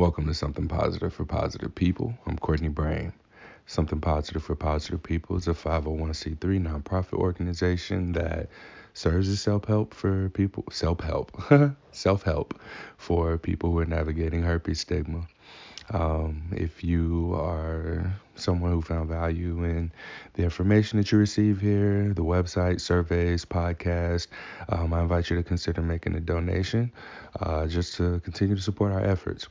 Welcome to Something Positive for Positive People. I'm Courtney Brain. Something Positive for Positive People is a 501c3 nonprofit organization that serves as self-help for people, self-help, self-help for people who are navigating herpes stigma. Um, if you are someone who found value in the information that you receive here, the website, surveys, podcast, um, I invite you to consider making a donation uh, just to continue to support our efforts.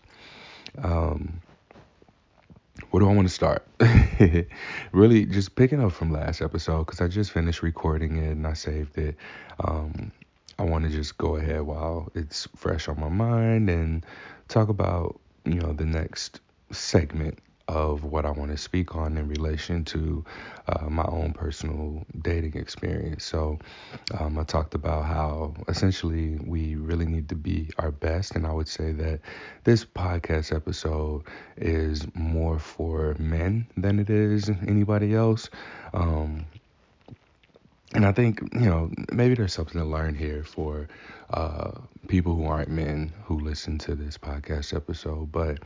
Um, where do I want to start? really, just picking up from last episode because I just finished recording it and I saved it. Um, I want to just go ahead while it's fresh on my mind and talk about you know the next segment of what I want to speak on in relation to uh, my own personal dating experience. So, um, I talked about how essentially we really need to be our best, and I would say that this podcast episode is more for men than it is anybody else. Um, and I think you know maybe there's something to learn here for uh, people who aren't men who listen to this podcast episode. But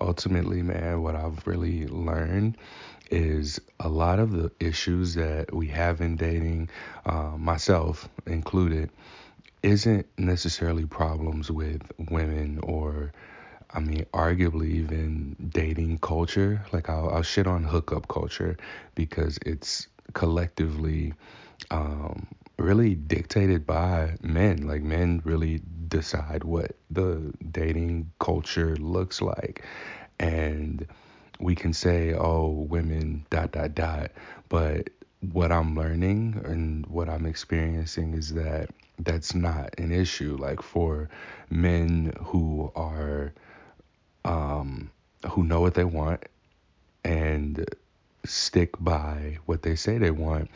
ultimately, man, what I've really learned is a lot of the issues that we have in dating, uh, myself included, isn't necessarily problems with women or I mean, arguably even dating culture. Like I'll, I'll shit on hookup culture because it's collectively um, really dictated by men. Like men really decide what the dating culture looks like. And we can say, oh, women, dot, dot, dot. But what I'm learning and what I'm experiencing is that that's not an issue. Like for men who are, um, who know what they want and stick by what they say they want,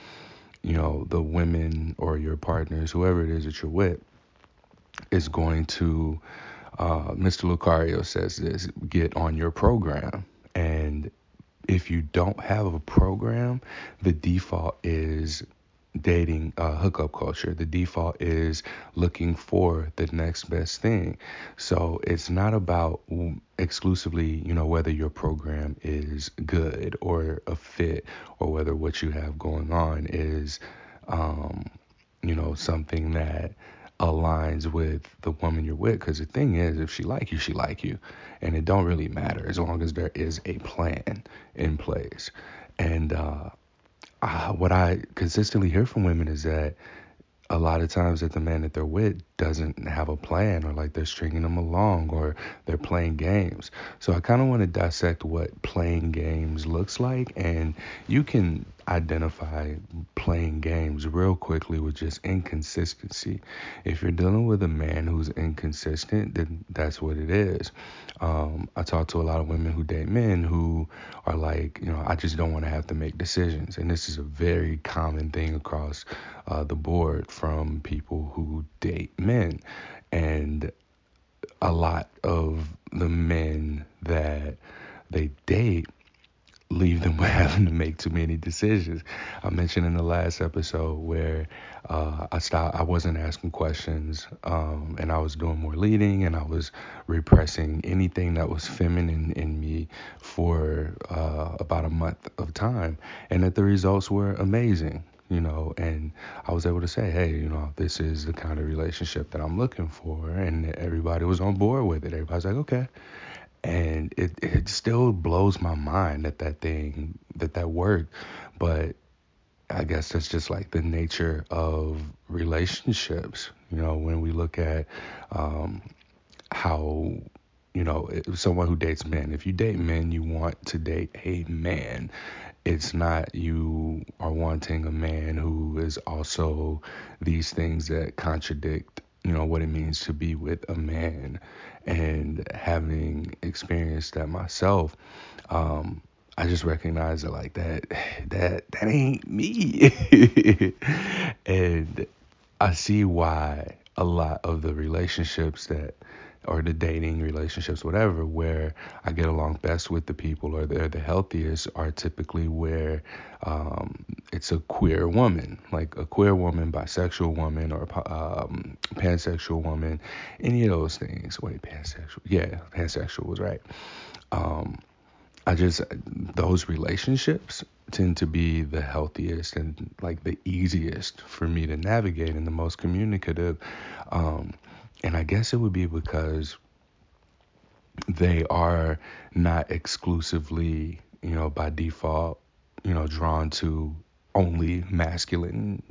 you know, the women or your partners, whoever it is that you're with, is going to, uh, Mr. Lucario says this, get on your program. And if you don't have a program, the default is dating uh, hookup culture. The default is looking for the next best thing. So it's not about exclusively, you know, whether your program is good or a fit or whether what you have going on is, um, you know, something that aligns with the woman you're with because the thing is if she like you she like you and it don't really matter as long as there is a plan in place and uh, uh, what I consistently hear from women is that a lot of times that the man that they're with doesn't have a plan or like they're stringing them along or they're playing games. So I kind of want to dissect what playing games looks like and you can identify playing games real quickly with just inconsistency. If you're dealing with a man who's inconsistent, then that's what it is. Um, I talk to a lot of women who date men who are like, you know, I just don't want to have to make decisions. And this is a very common thing across uh, the board from people who date men. And a lot of the men that they date leave them with having to make too many decisions. I mentioned in the last episode where uh, I stopped, I wasn't asking questions, um, and I was doing more leading, and I was repressing anything that was feminine in me for uh, about a month of time, and that the results were amazing. You know, and I was able to say, hey, you know, this is the kind of relationship that I'm looking for, and everybody was on board with it. Everybody's like, okay, and it it still blows my mind that that thing that that worked. But i guess that's just like the nature of relationships. You know when we look at um, how you know someone who dates men. If you date men you want to date a man. It's not you are wanting a man who is also these things that contradict you know what it means to be with a man. And having experienced that myself um I just recognize that like that that that ain't me. And I see why a lot of the relationships that or the dating relationships, whatever, where I get along best with the people or they're the healthiest are typically where um, it's a queer woman, like a queer woman, bisexual woman, or um, pansexual woman, any of those things. Wait, pansexual? Yeah, pansexual was right. Um, I just those relationships tend to be the healthiest and like the easiest for me to navigate and the most communicative. Um, and I guess it would be because they are not exclusively, you know, by default, you know, drawn to only masculine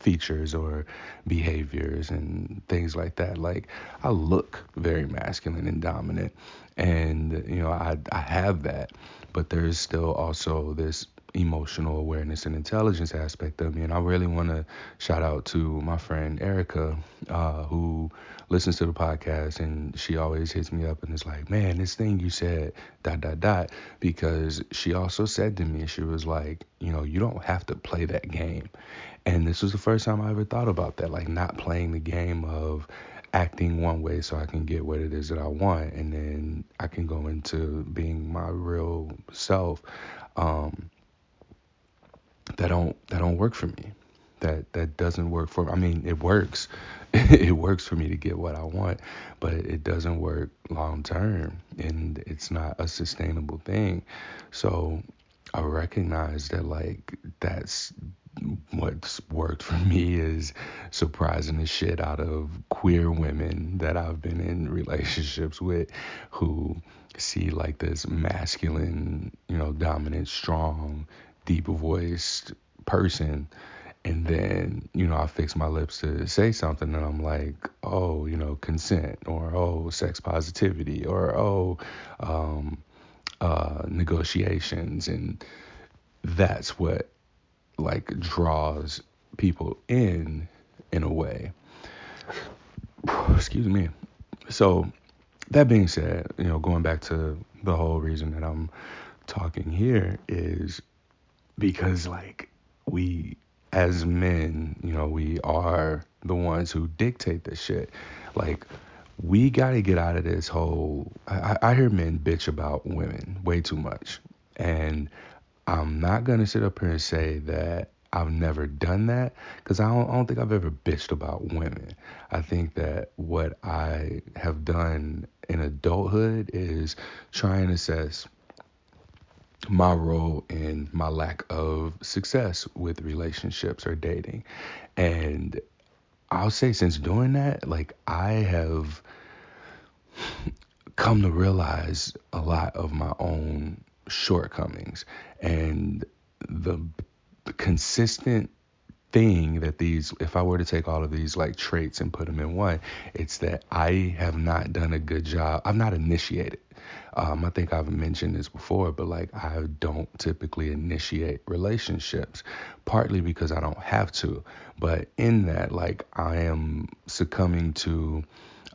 features or behaviors and things like that. Like I look very masculine and dominant and you know, I I have that, but there's still also this emotional awareness and intelligence aspect of me. And I really want to shout out to my friend Erica, uh, who listens to the podcast and she always hits me up and is like, man, this thing you said, dot, dot, dot. Because she also said to me, she was like, you know, you don't have to play that game. And this was the first time I ever thought about that, like not playing the game of acting one way so I can get what it is that I want. And then I can go into being my real self. Um, that don't that don't work for me. That that doesn't work for. I mean, it works. it works for me to get what I want, but it doesn't work long term, and it's not a sustainable thing. So I recognize that like that's what's worked for me is surprising the shit out of queer women that I've been in relationships with who see like this masculine, you know, dominant, strong, deep voiced person and then you know I fix my lips to say something and I'm like oh you know consent or oh sex positivity or oh um, uh, negotiations and that's what like draws people in in a way. Excuse me. So that being said you know going back to the whole reason that I'm talking here is because like we as men, you know, we are the ones who dictate this shit. Like we got to get out of this whole. I, I hear men bitch about women way too much, and I'm not gonna sit up here and say that I've never done that because I don't, I don't think I've ever bitched about women. I think that what I have done in adulthood is try and assess my role in my lack of success with relationships or dating. And I'll say since doing that, like I have come to realize a lot of my own shortcomings and the, the consistent thing that these if I were to take all of these like traits and put them in one, it's that I have not done a good job. I've not initiated. Um, I think I've mentioned this before, but like I don't typically initiate relationships, partly because I don't have to. But in that, like I am succumbing to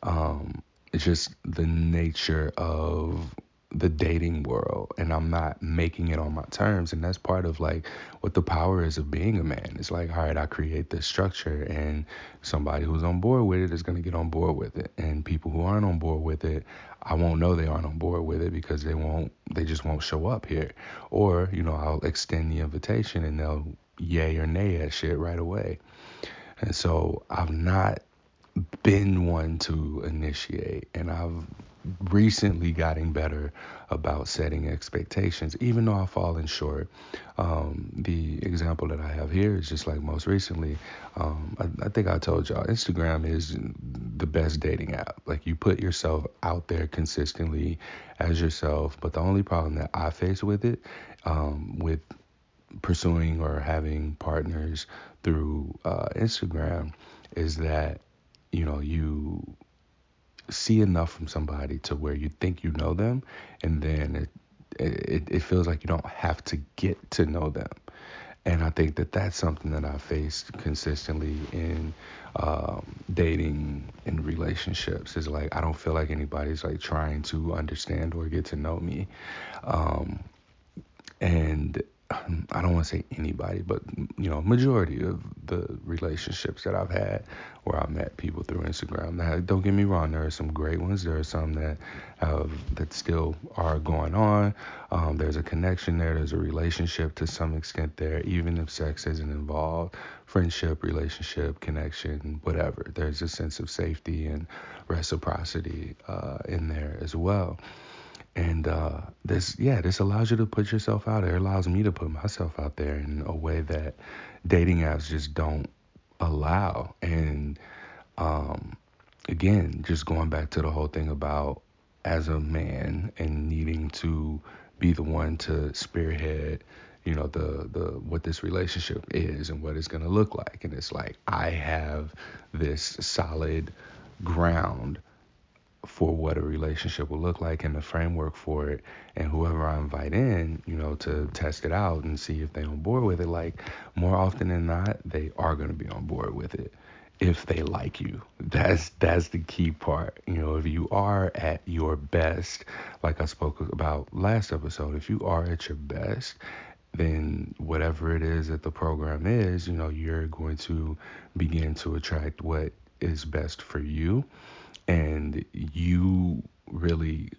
um, just the nature of the dating world and I'm not making it on my terms. And that's part of like what the power is of being a man. It's like, all right, I create this structure and somebody who's on board with it is going to get on board with it. And people who aren't on board with it, I won't know they aren't on board with it because they won't, they just won't show up here. Or, you know, I'll extend the invitation and they'll yay or nay at shit right away. And so I've not been one to initiate and I've recently gotten better about setting expectations, even though I've fallen short. Um, the example that I have here is just like most recently. Um, I, I think I told y'all Instagram is the best dating app. Like you put yourself out there consistently as yourself, but the only problem that I face with it, um, with pursuing or having partners through uh, Instagram, is that you know you see enough from somebody to where you think you know them, and then it, it, it feels like you don't have to get to know them. And I think that that's something that I faced consistently in um, dating and relationships is like I don't feel like anybody's like trying to understand or get to know me, um, and I don't want to say anybody, but you know, majority of the relationships that I've had where I met people through Instagram. Now, don't get me wrong, there are some great ones. There are some that have that still are going on. Um, there's a connection there. There's a relationship to some extent there, even if sex isn't involved. Friendship, relationship, connection, whatever. There's a sense of safety and reciprocity uh, in there as well. And uh, this, yeah, this allows you to put yourself out there. It allows me to put myself out there in a way that dating apps just don't allow. And um, again, just going back to the whole thing about as a man and needing to be the one to spearhead, you know, the the what this relationship is and what it's gonna look like. And it's like I have this solid ground for what a relationship will look like and the framework for it and whoever I invite in, you know, to test it out and see if they on board with it, like more often than not, they are gonna be on board with it if they like you. That's that's the key part. You know, if you are at your best, like I spoke about last episode, if you are at your best, then whatever it is that the program is, you know, you're going to begin to attract what is best for you and you really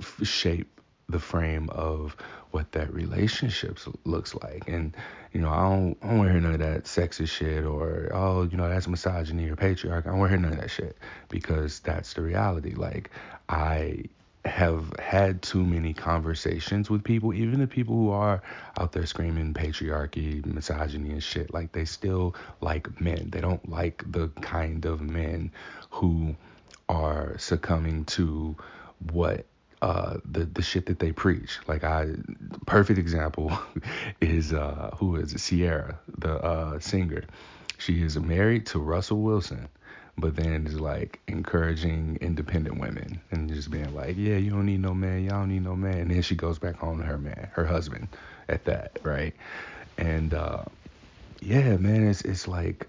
f- shape the frame of what that relationship looks like. And you know, I don't, I don't want to hear none of that sexist shit or oh, you know, that's misogyny or patriarchy. I don't want to hear none of that shit because that's the reality. Like I have had too many conversations with people, even the people who are out there screaming patriarchy, misogyny, and shit. Like they still like men. They don't like the kind of men who are succumbing to what uh, the the shit that they preach. Like I, perfect example is uh, who is it? Ciara, the uh, singer. She is married to Russell Wilson, but then is like encouraging independent women and just being like, yeah, you don't need no man, y'all don't need no man. And then she goes back home to her man, her husband, at that, right? And uh, yeah, man, it's it's like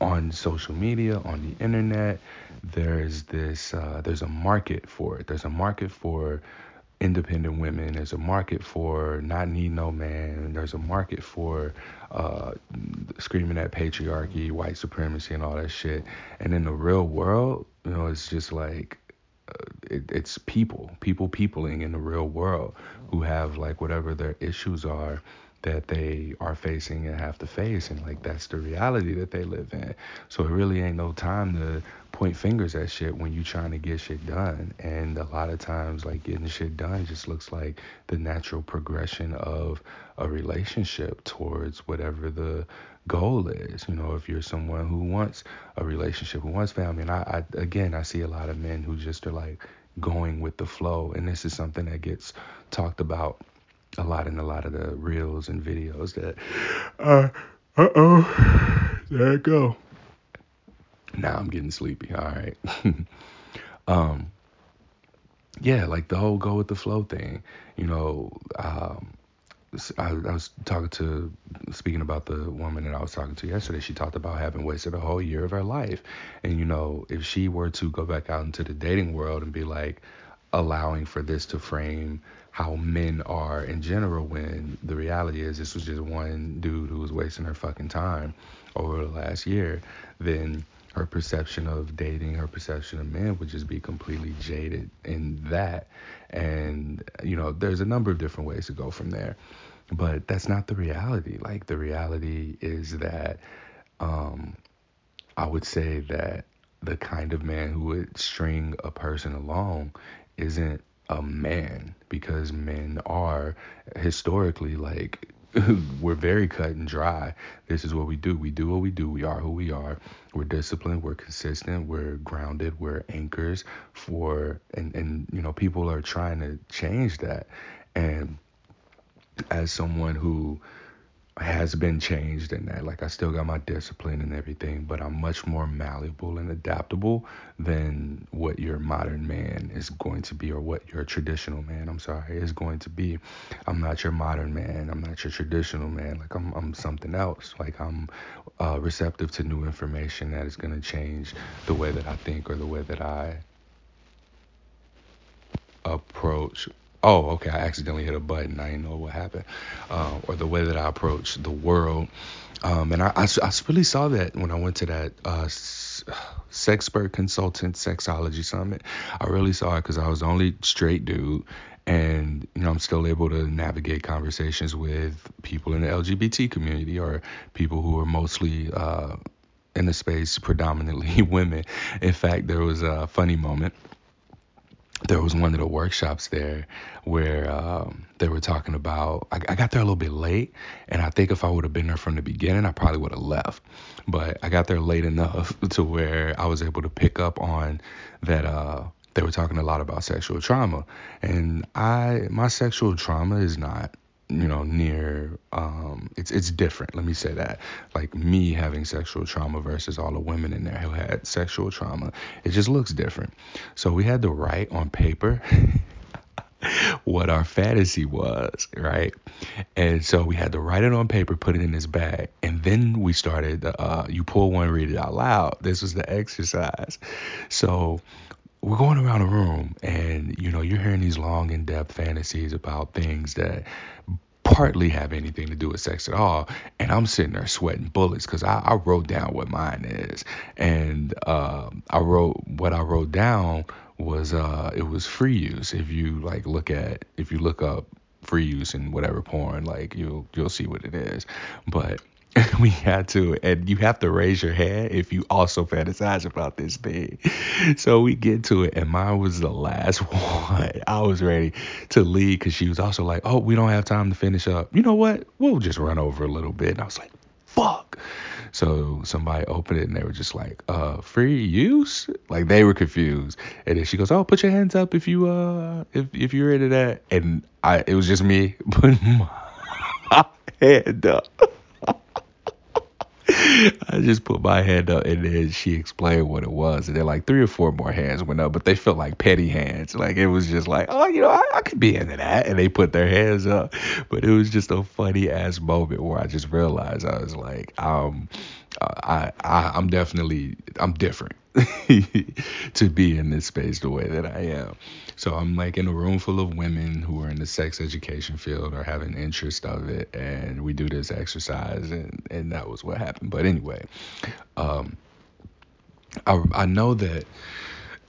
on social media, on the internet, there's this, uh, there's a market for it. There's a market for independent women. There's a market for not need no man. There's a market for uh, screaming at patriarchy, white supremacy, and all that shit. And in the real world, you know, it's just like uh, it, it's people, people peopling in the real world who have like whatever their issues are that they are facing and have to face and like that's the reality that they live in. So it really ain't no time to point fingers at shit when you trying to get shit done. And a lot of times like getting shit done just looks like the natural progression of a relationship towards whatever the goal is. You know if you're someone who wants a relationship who wants family and I, I again i see a lot of men who just are like going with the flow. And this is something that gets talked about a lot in a lot of the reels and videos that uh oh there it go now i'm getting sleepy all right um yeah like the whole go with the flow thing you know um I, I was talking to speaking about the woman that I was talking to yesterday. She talked about having wasted a whole year of her life, and you know, if she were to go back out into the dating world and be like allowing for this to frame how men are in general when the reality is this was just one dude who was wasting her fucking time over the last year, then her perception of dating, her perception of men would just be completely jaded in that. And, you know, there's a number of different ways to go from there. But that's not the reality. Like, the reality is that um, I would say that the kind of man who would string a person along isn't a man because men are historically like we're very cut and dry. This is what we do. We do what we do. We are who we are. We're disciplined. We're consistent. We're grounded. We're anchors for and and you know people are trying to change that. And as someone who has been changed in that. Like I still got my discipline and everything, but I'm much more malleable and adaptable than what your modern man is going to be or what your traditional man, I'm sorry, is going to be. I'm not your modern man. I'm not your traditional man. Like I'm I'm something else. Like I'm uh, receptive to new information that is going to change the way that I think or the way that I approach oh, okay, I accidentally hit a button. I didn't know what happened, uh, or the way that I approach the world. Um, and I, I, I, really saw that when I went to that uh, Sexpert Consultant Sexology Summit. I really saw it because I was the only straight dude. And you know, I'm still able to navigate conversations with people in the LGBT community or people who are mostly uh, in the space, predominantly women. In fact, there was a funny moment there was one of the workshops there where um, they were talking about. I, I, got there a little bit late, and I think if I would have been there from the beginning, I probably would have left. But I got there late enough to where I was able to pick up on that. Uh, they were talking a lot about sexual trauma, and I my sexual trauma is not you know near um it's it's different let me say that. Like me having sexual trauma versus all the women in there who had sexual trauma it just looks different. So we had to write on paper what our fantasy was right? And so we had to write it on paper put it in this bag and then we started uh you pull one read it out loud. This was the exercise. So we're going around the room and you know you're hearing these long in-depth fantasies about things that partly have anything to do with sex at all. And i'm sitting there sweating bullets because I, I, wrote down what mine is. And uh, i wrote what i wrote down was uh, it was free use. If you like look at if you look up free use in whatever porn like you'll you'll see what it is. But we had to, and you have to raise your hand if you also fantasize about this thing. So we get to it, and mine was the last one. I was ready to leave because she was also like, "Oh, we don't have time to finish up. You know what? We'll just run over a little bit." And I was like, "Fuck." So somebody opened it and they were just like, uh, free use? Like they were confused. And then she goes, Oh, put your hands up if you uh if if you're into that. And I it was just me putting my hand up. I just put my hand up and then she explained what it was. And then like three or four more hands went up, but they felt like petty hands. Like it was just like, oh, you know, I, I could be into that. And they put their hands up. But it was just a funny ass moment where I just realized I was like, um, I, I I'm definitely I'm different to be in this space the way that I am. So I'm like in a room full of women who are in the sex education field or have an interest of it, and we do this exercise, and and that was what happened. But anyway, um, I I know that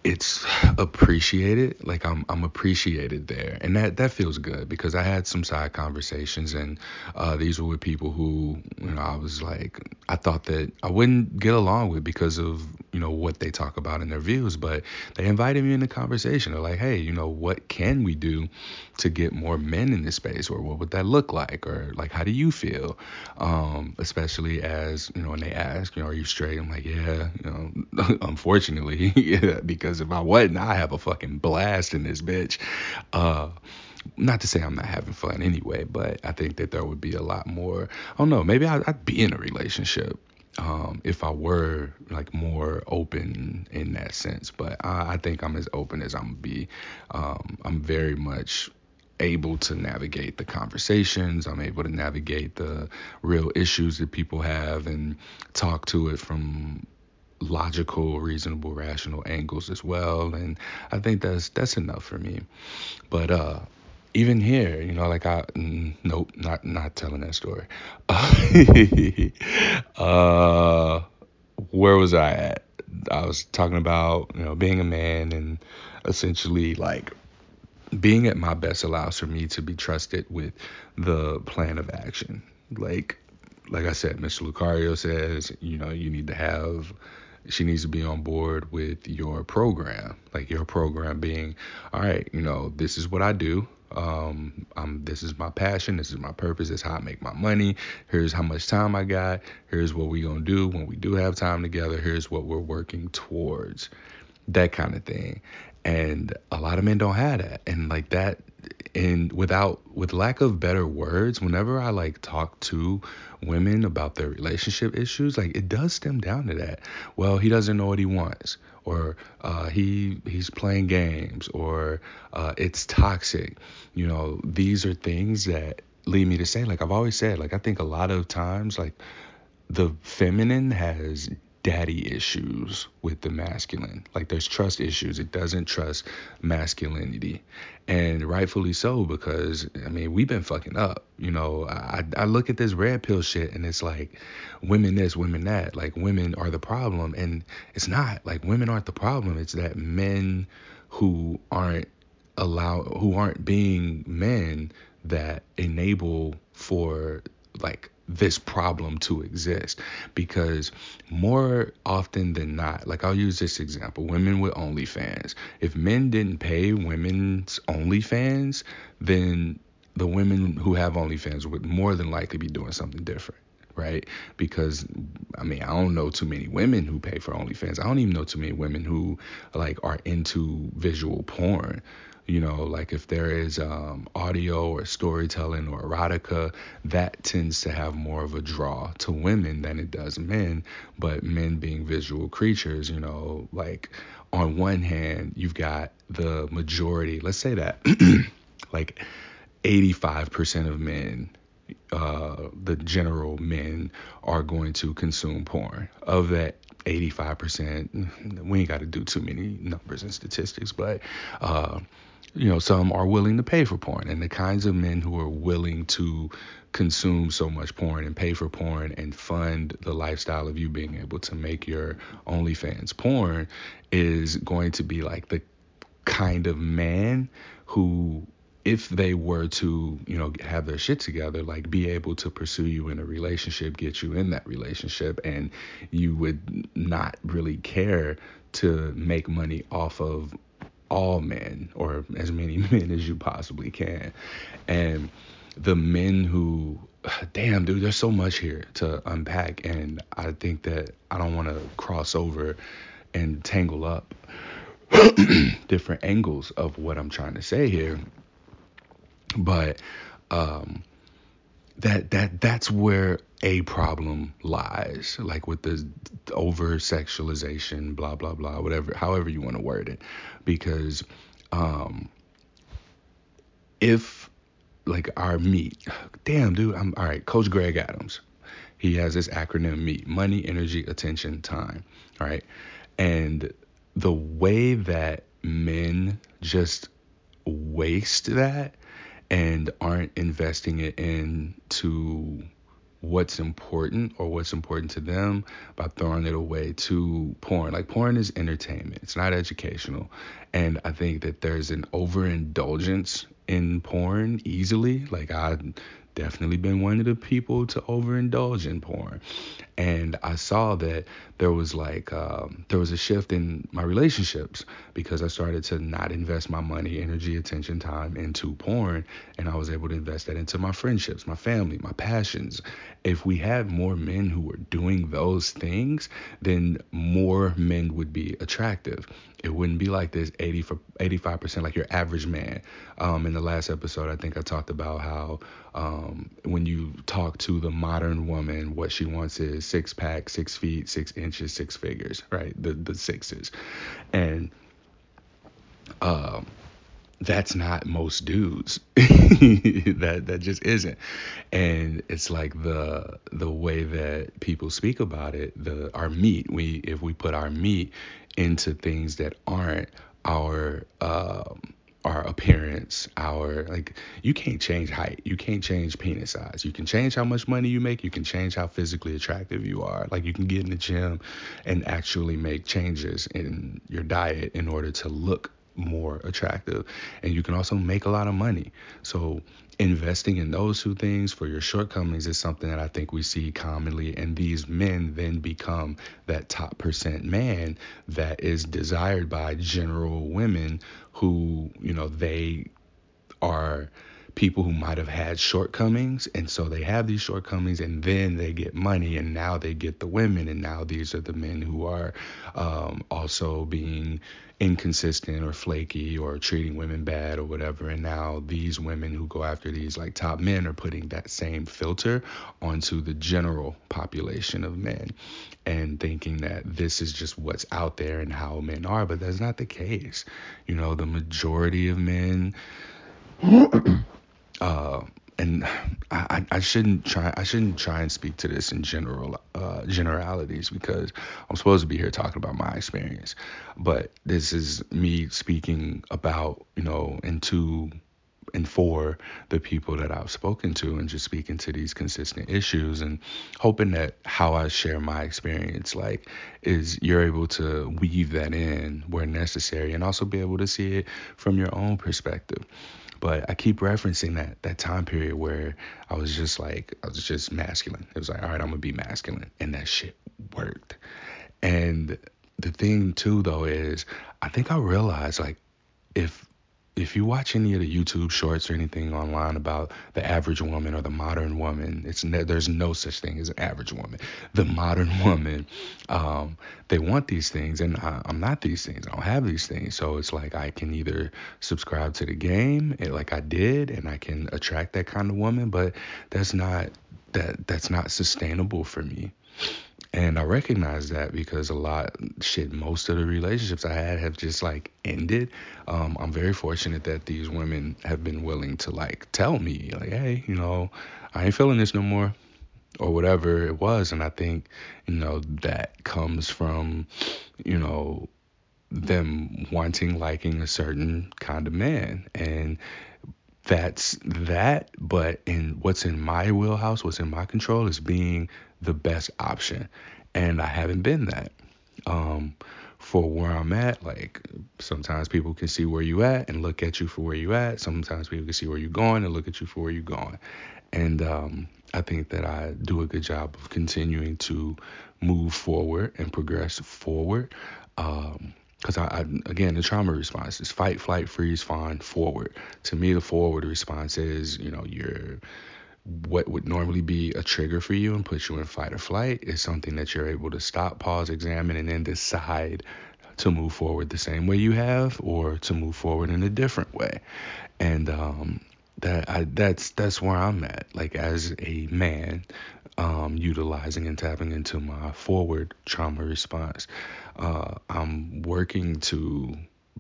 it's appreciated like i'm i'm appreciated there. And that that feels good because i had some side conversations and uh, these were with people who you know i was like i thought that i wouldn't get along with because of you know what they talk about in their views but they invited me in the conversation. They're like hey you know what can we do to get more men in this space? Or what would that look like? Or like how do you feel? Um, especially as you know when they ask you know are you straight? I'm like yeah you know unfortunately yeah because if i wasn't i have a fucking blast in this bitch uh, not to say I'm not having fun anyway, but I think that there would be a lot more. I don't know. Maybe I'd, I'd be in a relationship um, if I were like more open in that sense. But I, I think I'm as open as I'm be. Um, I'm very much able to navigate the conversations. I'm able to navigate the real issues that people have and talk to it from logical, reasonable, rational angles as well. And I think that's that's enough for me. But uh even here, you know, like I nope, not not telling that story. uh where was I at? I was talking about, you know, being a man and essentially like being at my best allows for me to be trusted with the plan of action. Like like I said, Mr. Lucario says, you know, you need to have she needs to be on board with your program. Like your program being, all right, you know, this is what I do. Um, I'm this is my passion, this is my purpose, this is how I make my money. Here's how much time I got. Here's what we're gonna do when we do have time together. Here's what we're working towards. That kind of thing and a lot of men don't have that and like that and without with lack of better words whenever i like talk to women about their relationship issues like it does stem down to that. Well he doesn't know what he wants or uh, he he's playing games or uh, it's toxic. You know these are things that lead me to say like i've always said like i think a lot of times like the feminine has daddy issues with the masculine. Like there's trust issues. It doesn't trust masculinity. And rightfully so, because I mean, we've been fucking up. You know, I, I look at this red pill shit and it's like women this, women that. Like women are the problem. And it's not. Like women aren't the problem. It's that men who aren't allow who aren't being men that enable for like this problem to exist because more often than not, like I'll use this example women with OnlyFans. If men didn't pay women's OnlyFans, then the women who have OnlyFans would more than likely be doing something different. Right? Because I mean, I don't know too many women who pay for OnlyFans. I don't even know too many women who like are into visual porn you know like if there is um, audio or storytelling or erotica that tends to have more of a draw to women than it does men but men being visual creatures you know like on one hand you've got the majority let's say that like 85% of men uh, the general men are going to consume porn. Of that 85%, we ain't got to do too many numbers and statistics, but uh, you know, some are willing to pay for porn. And the kinds of men who are willing to consume so much porn and pay for porn and fund the lifestyle of you being able to make your OnlyFans porn is going to be like the kind of man who if they were to, you know, have their shit together, like be able to pursue you in a relationship, get you in that relationship, and you would not really care to make money off of all men or as many men as you possibly can. And the men who damn dude there's so much here to unpack and I think that I don't want to cross over and tangle up different angles of what I'm trying to say here. But um that that that's where a problem lies like with the over sexualization blah blah blah whatever however you want to word it. Because um if like our meat damn dude i'm all right coach greg adams he has this acronym meat money energy attention time all right? And the way that men just waste that and aren't investing it into what's important or what's important to them by throwing it away to porn. Like porn is entertainment. It's not educational. And I think that there's an overindulgence in porn easily. Like I definitely been one of the people to overindulge in porn and i saw that there was like um, there was a shift in my relationships because i started to not invest my money energy attention time into porn and i was able to invest that into my friendships my family my passions. If we had more men who were doing those things then more men would be attractive. It wouldn't be like this 80 for 85% like your average man. Um, in the last episode i think i talked about how um, when you talk to the modern woman, what she wants is six pack, six feet, six inches, six figures, right? The the sixes, and um, that's not most dudes. that that just isn't. And it's like the the way that people speak about it, the our meat, we if we put our meat into things that aren't our um our appearance, our like you can't change height, you can't change penis size. You can change how much money you make, you can change how physically attractive you are. Like you can get in the gym and actually make changes in your diet in order to look more attractive and you can also make a lot of money. So investing in those two things for your shortcomings is something that I think we see commonly and these men then become that top percent man that is desired by general women who, you know, they are people who might have had shortcomings and so they have these shortcomings and then they get money and now they get the women and now these are the men who are um, also being inconsistent or flaky or treating women bad or whatever. And now these women who go after these like top men are putting that same filter onto the general population of men and thinking that this is just what's out there and how men are. But that's not the case. You know the majority of men uh, and I, I shouldn't try I shouldn't try and speak to this in general uh, generalities because I'm supposed to be here talking about my experience, but this is me speaking about you know into and for the people that I've spoken to and just speaking to these consistent issues and hoping that how I share my experience like is you're able to weave that in where necessary and also be able to see it from your own perspective. But I keep referencing that that time period where I was just like I was just masculine. It was like, all right, I'm gonna be masculine, and that shit worked. And the thing too though is I think I realized like if if you watch any of the YouTube shorts or anything online about the average woman or the modern woman, it's ne- there's no such thing as an average woman. The modern woman, um, they want these things, and I, am not these things. I don't have these things, so it's like I can either subscribe to the game, like I did, and I can attract that kind of woman, but that's not that that's not sustainable for me. And I recognize that because a lot, shit, most of the relationships I had have just like ended. Um, I'm very fortunate that these women have been willing to like tell me, like, hey, you know, I ain't feeling this no more, or whatever it was. And I think, you know, that comes from, you know, them wanting, liking a certain kind of man. And that's that. But in what's in my wheelhouse, what's in my control is being the best option. And I haven't been that. Um, for where I'm at, like sometimes people can see where you at and look at you for where you at. Sometimes people can see where you're going and look at you for where you're going. And um, I think that I do a good job of continuing to move forward and progress forward. Um, because I, I, again the trauma response is fight flight freeze fawn forward. To me the forward response is you know you're what would normally be a trigger for you and put you in fight or flight is something that you're able to stop pause examine and then decide to move forward the same way you have or to move forward in a different way. And um that I that's that's where I'm at. Like as a man um, utilizing and tapping into my forward trauma response. Uh, I'm working to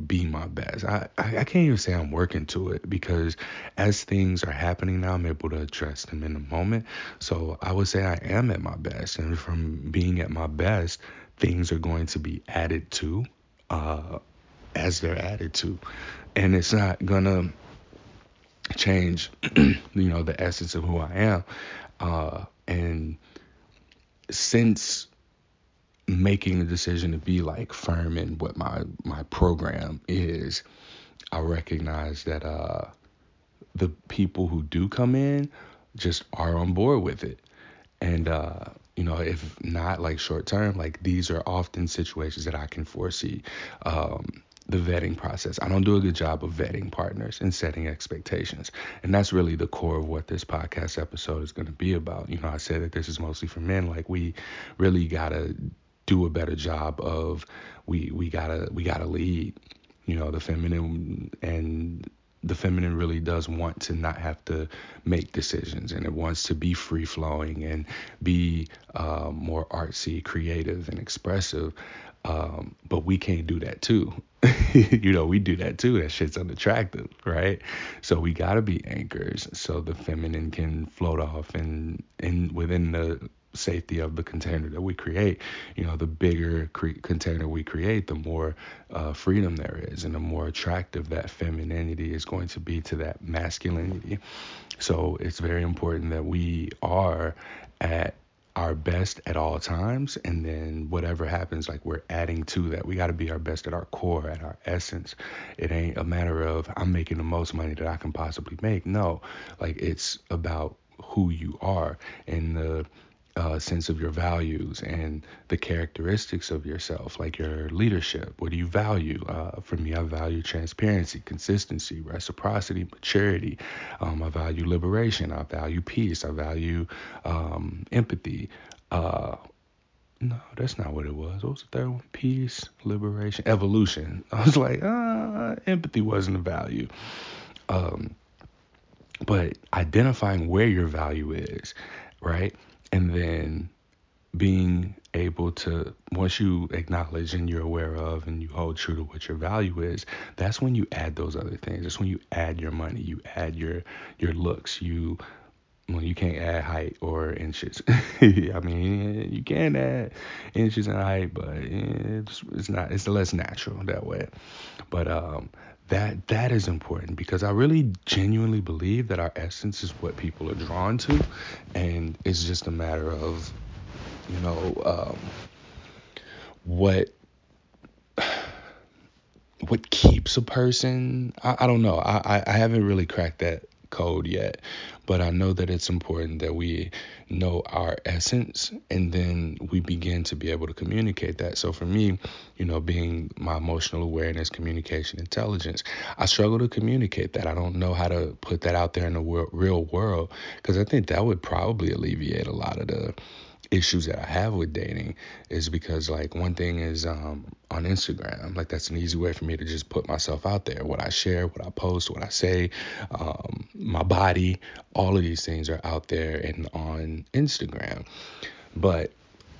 be my best. I, I, can't even say I'm working to it because as things are happening now, I'm able to address them in the moment. So I would say I am at my best. And from being at my best, things are going to be added to uh, as they're added to. And it's not going to change, you know, the essence of who I am. Uh, and since making the decision to be like firm in what my my program is, I recognize that uh, the people who do come in just are on board with it. And uh, you know, if not like short term, like these are often situations that I can foresee. Um, the vetting process. I don't do a good job of vetting partners and setting expectations. And that's really the core of what this podcast episode is going to be about. You know, I said that this is mostly for men. Like we really got to do a better job of we we got to we got to lead. You know, the feminine and the feminine really does want to not have to make decisions and it wants to be free flowing and be uh, more artsy, creative, and expressive. Um, but we can't do that too. you know, we do that too. That shit's unattractive, right? So we gotta be anchors so the feminine can float off and and within the safety of the container that we create. You know, the bigger cre- container we create, the more uh, freedom there is, and the more attractive that femininity is going to be to that masculinity. So it's very important that we are at our best at all times and then whatever happens like we're adding to that. We got to be our best at our core at our essence. It ain't a matter of i'm making the most money that i can possibly make. No like it's about who you are. And the uh, sense of your values and the characteristics of yourself, like your leadership. What do you value? Uh, for me, I value transparency, consistency, reciprocity, maturity. Um, I value liberation. I value peace. I value um, empathy. Uh, no, that's not what it was. What was the third one? Peace, liberation, evolution. I was like, uh, empathy wasn't a value. Um, but identifying where your value is, right? And then being able to once you acknowledge and you're aware of and you hold true to what your value is that's when you add those other things that's when you add your money you add your your looks you well, you can't add height or inches. I mean, you can add inches and height, but it's it's not it's less natural that way. But um, that that is important because I really genuinely believe that our essence is what people are drawn to, and it's just a matter of, you know, um, what what keeps a person. I, I don't know. I, I haven't really cracked that code yet, but I know that it's important that we know our essence and then we begin to be able to communicate that. So for me, you know, being my emotional awareness, communication, intelligence, I struggle to communicate that. I don't know how to put that out there in the real world because I think that would probably alleviate a lot of the issues that I have with dating is because like one thing is um, on Instagram, like that's an easy way for me to just put myself out there. What I share, what I post, what I say, um, my body, all of these things are out there and on Instagram. But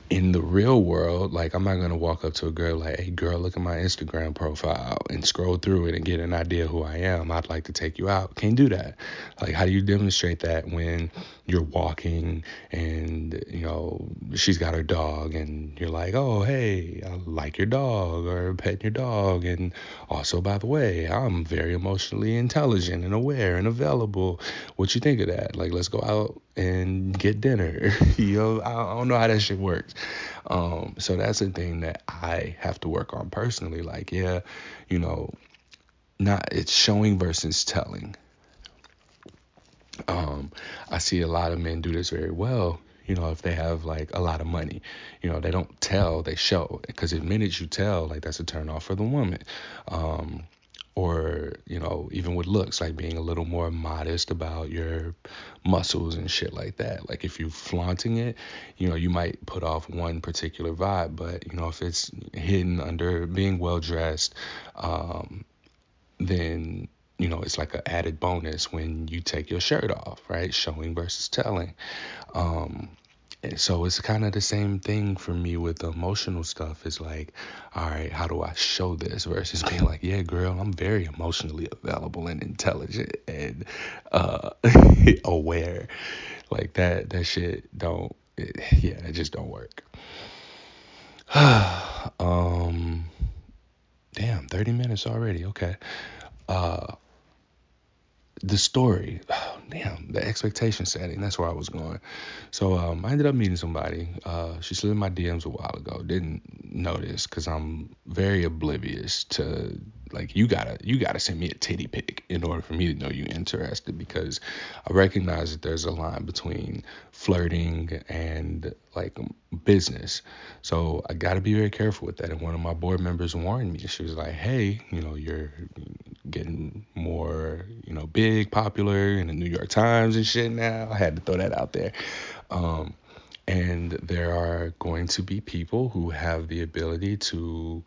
in the real world, like I'm not gonna walk up to a girl like, "Hey, girl, look at my Instagram profile," and scroll through it and get an idea who I am. I'd like to take you out. Can't do that. Like, how do you demonstrate that when you're walking and you know she's got her dog and you're like, "Oh, hey, I like your dog," or pet your dog, and also, by the way, I'm very emotionally intelligent and aware and available. What you think of that? Like, let's go out and get dinner. you know, I don't know how that shit works. Um, so that's the thing that I have to work on personally. Like, yeah, you know, not it's showing versus telling. Um, I see a lot of men do this very well. You know, if they have like a lot of money, you know, they don't tell, they show. Because the minute you tell, like that's a turn off for the woman. Um, or you know even with looks like being a little more modest about your muscles and shit like that like if you're flaunting it you know you might put off one particular vibe but you know if it's hidden under being well dressed um, then you know it's like an added bonus when you take your shirt off right showing versus telling um, so it's kind of the same thing for me with emotional stuff. It's like, all right, how do I show this versus being like, yeah, girl, I'm very emotionally available and intelligent and uh, aware. Like that, that shit don't, it, yeah, it just don't work. um, damn, 30 minutes already. Okay. Uh, the story, oh, damn, the expectation setting. That's where I was going. So um, I ended up meeting somebody. Uh, she slid in my DMs a while ago. Didn't notice because I'm very oblivious to like you gotta you gotta send me a titty pic in order for me to know you're interested because I recognize that there's a line between flirting and like business. So I got to be very careful with that. And one of my board members warned me. She was like, "Hey, you know, you're getting more, you know, big, popular in the New York Times and shit now." I had to throw that out there. Um, and there are going to be people who have the ability to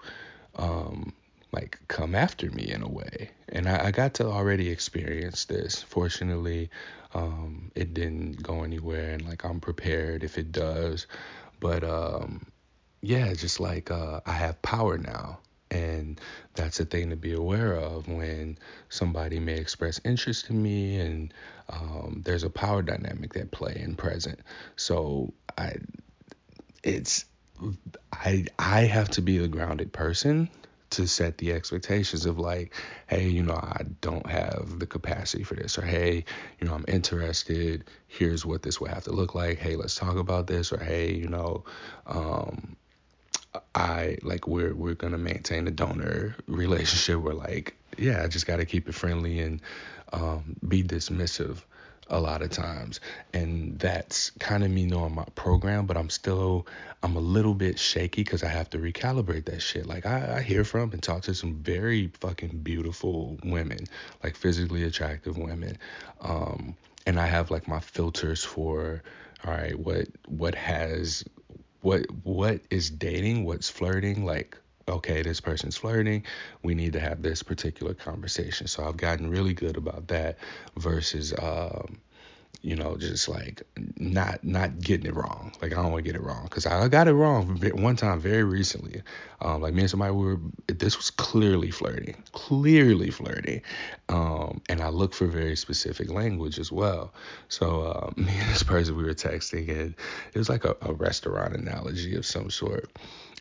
um, like come after me in a way. And I, I got to already experience this. Fortunately, um, it didn't go anywhere, and like I'm prepared if it does. But um, yeah, just like uh, I have power now. And that's a thing to be aware of when somebody may express interest in me, and um, there's a power dynamic that play in present. So I, it's I I have to be the grounded person to set the expectations of like, hey, you know, I don't have the capacity for this, or hey, you know, I'm interested. Here's what this would have to look like. Hey, let's talk about this, or hey, you know, um, I like we're we're gonna maintain a donor relationship. We're like, yeah, I just got to keep it friendly and um, be dismissive a lot of times and that's kind of me knowing my program but i'm still i'm a little bit shaky because i have to recalibrate that shit. Like I, I hear from and talk to some very fucking beautiful women like physically attractive women um and i have like my filters for all right what what has what what is dating what's flirting like okay, this person's flirting. We need to have this particular conversation. So I've gotten really good about that versus, um, you know, just like not not getting it wrong. Like I don't want to get it wrong because I got it wrong one time very recently. Um, like me and somebody were this was clearly flirting, clearly flirting, um, and I look for very specific language as well. So uh, me and this person we were texting and it was like a, a restaurant analogy of some sort,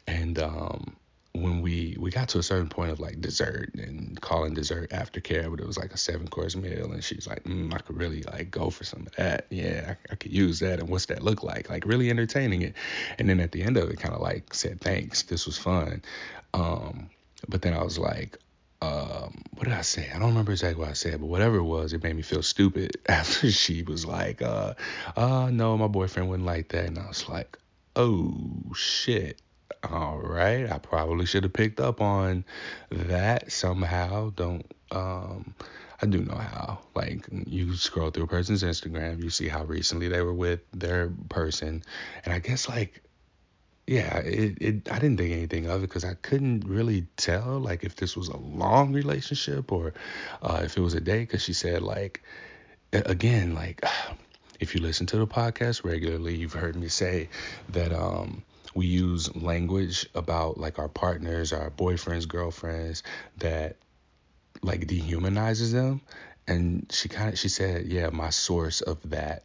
and um, when we we got to a certain point of like dessert and calling dessert aftercare, but it was like a seven course meal, and she's like, mm, I could really like go for some of that. Yeah, I, I, could use that. And what's that look like? Like really entertaining it. And then at the end of it, kind of like said, thanks, this was fun. Um, but then I was like, um, what did I say? I don't remember exactly what I said, but whatever it was, it made me feel stupid after she was like, uh, uh, no, my boyfriend wouldn't like that. And I was like, oh shit all right, I probably should have picked up on that somehow. Don't um I do know how. Like you scroll through a person's Instagram, you see how recently they were with their person, and I guess like yeah, it, it I didn't think anything of it because I couldn't really tell like if this was a long relationship or uh, if it was a date because she said like again like if you listen to the podcast regularly, you've heard me say that um we use language about like our partners, our boyfriends, girlfriends that like dehumanizes them. And she kind of she said, "Yeah, my source of that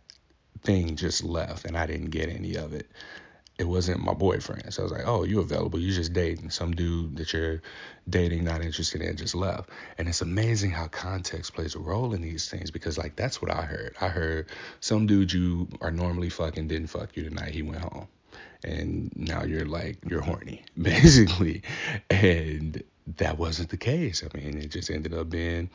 thing just left, and I didn't get any of it. It wasn't my boyfriend." So I was like, "Oh, you available? You just dating some dude that you're dating, not interested in, just left." And it's amazing how context plays a role in these things because like that's what I heard. I heard some dude you are normally fucking didn't fuck you tonight. He went home and now you're like you're horny basically and that wasn't the case i mean it just ended up being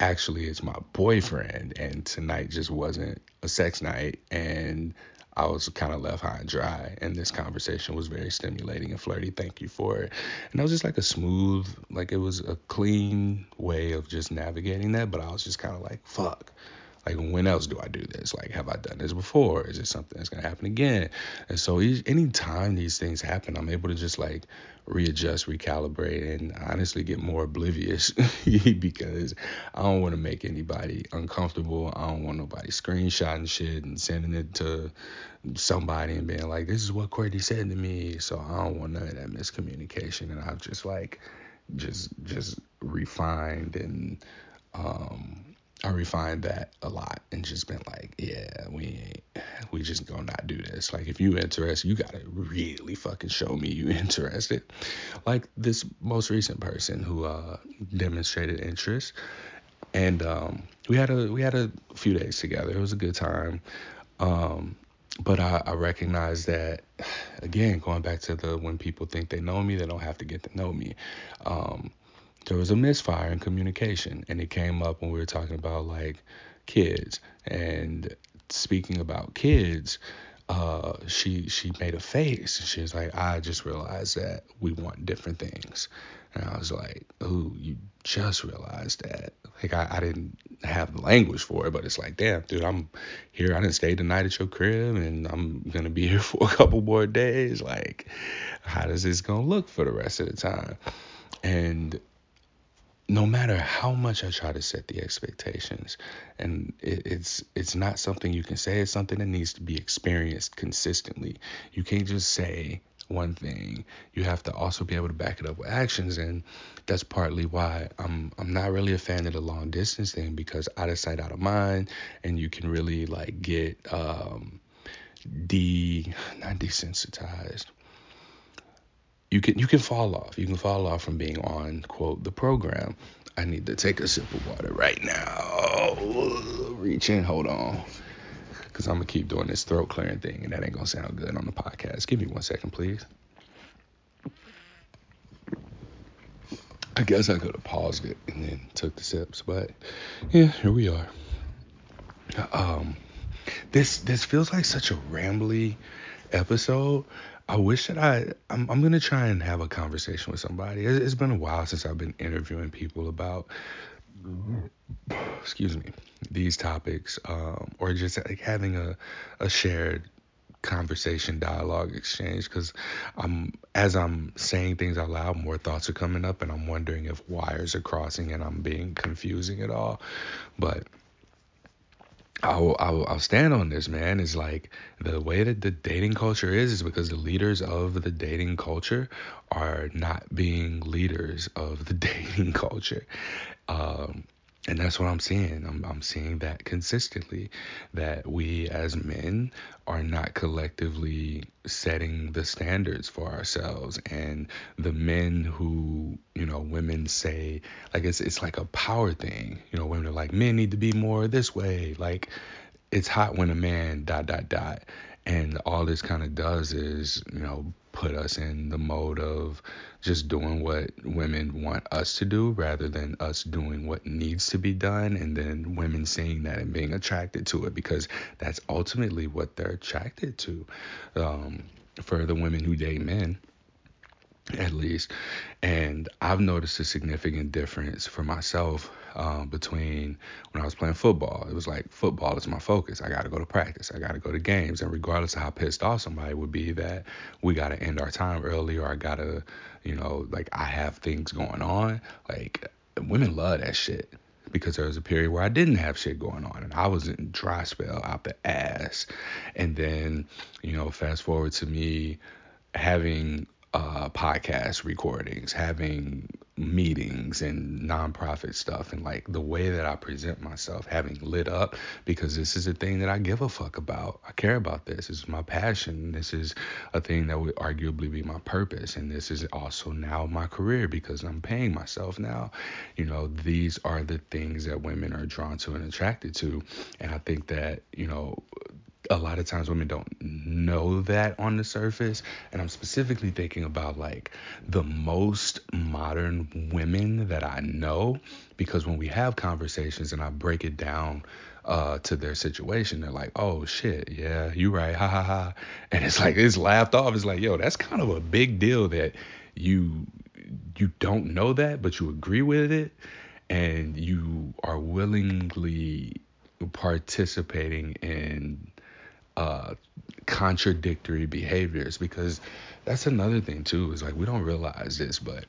actually it's my boyfriend and tonight just wasn't a sex night and I was kind of left high and dry, and this conversation was very stimulating and flirty. Thank you for it. And it was just like a smooth, like it was a clean way of just navigating that. But I was just kind of like, fuck, like, when else do I do this? Like, have I done this before? Is it something that's gonna happen again? And so, each, anytime these things happen, I'm able to just like readjust, recalibrate, and honestly get more oblivious because I don't want to make anybody uncomfortable. I don't want nobody screenshotting shit and sending it to somebody and being like, "This is what Courtney said to me." So I don't want none of that miscommunication, and I've just like just just refined and um I refined that a lot and just been like, yeah, we ain't, we just gonna not do this. Like, if you interested, you gotta really fucking show me you interested. Like this most recent person who uh, demonstrated interest, and um, we had a we had a few days together. It was a good time, um, but I, I recognize that again, going back to the when people think they know me, they don't have to get to know me. Um, there was a misfire in communication and it came up when we were talking about like kids. And speaking about kids uh, she she made a face and she was like i just realized that we want different things. And i was like oh you just realized that. Like I, I didn't have the language for it but it's like damn dude i'm here. I didn't stay the night at your crib and i'm gonna be here for a couple more days. Like how does this gonna look for the rest of the time? And no matter how much I try to set the expectations, and it, it's it's not something you can say. It's something that needs to be experienced consistently. You can't just say one thing. You have to also be able to back it up with actions, and that's partly why I'm I'm not really a fan of the long distance thing because out of sight, out of mind, and you can really like get um de not desensitized you can you can fall off. You can fall off from being on quote the program. I need to take a sip of water right now. Reach in, hold on. Cause I'm gonna keep doing this throat clearing thing and that ain't gonna sound good on the podcast. Give me one second, please. I guess I could have paused it and then took the sips, but yeah, here we are. Um this this feels like such a rambly episode, I wish that I I'm, I'm gonna try and have a conversation with somebody. It's been a while since I've been interviewing people about excuse me these topics, um, or just like having a a shared conversation, dialogue, exchange. Because I'm as I'm saying things out loud, more thoughts are coming up, and I'm wondering if wires are crossing and I'm being confusing at all. But I'll, I'll, I'll stand on this, man. Is like the way that the dating culture is, is because the leaders of the dating culture are not being leaders of the dating culture. Um, and that's what I'm seeing. I'm, I'm seeing that consistently that we as men are not collectively setting the standards for ourselves. And the men who, you know, women say, like, it's, it's like a power thing. You know, women are like, men need to be more this way. Like, it's hot when a man dot, dot, dot. And all this kind of does is, you know, put us in the mode of just doing what women want us to do rather than us doing what needs to be done and then women seeing that and being attracted to it because that's ultimately what they're attracted to um, for the women who date men at least. And I've noticed a significant difference for myself um, between when I was playing football. It was like football is my focus. I got to go to practice. I got to go to games. And regardless of how pissed off somebody would be that we got to end our time early or I got to, you know, like I have things going on, like women love that shit because there was a period where I didn't have shit going on and I was in dry spell out the ass. And then, you know, fast forward to me having uh, podcast recordings, having meetings and nonprofit stuff, and like the way that I present myself, having lit up because this is a thing that I give a fuck about. I care about this. This is my passion. This is a thing that would arguably be my purpose, and this is also now my career because I'm paying myself now. You know, these are the things that women are drawn to and attracted to, and I think that you know a lot of times women don't know that on the surface and i'm specifically thinking about like the most modern women that i know because when we have conversations and i break it down uh, to their situation they're like oh shit yeah you right ha ha ha. And it's like it's laughed off. It's like yo that's kind of a big deal that you you don't know that but you agree with it and you are willingly participating in uh, contradictory behaviors because that's another thing too is like we don't realize this but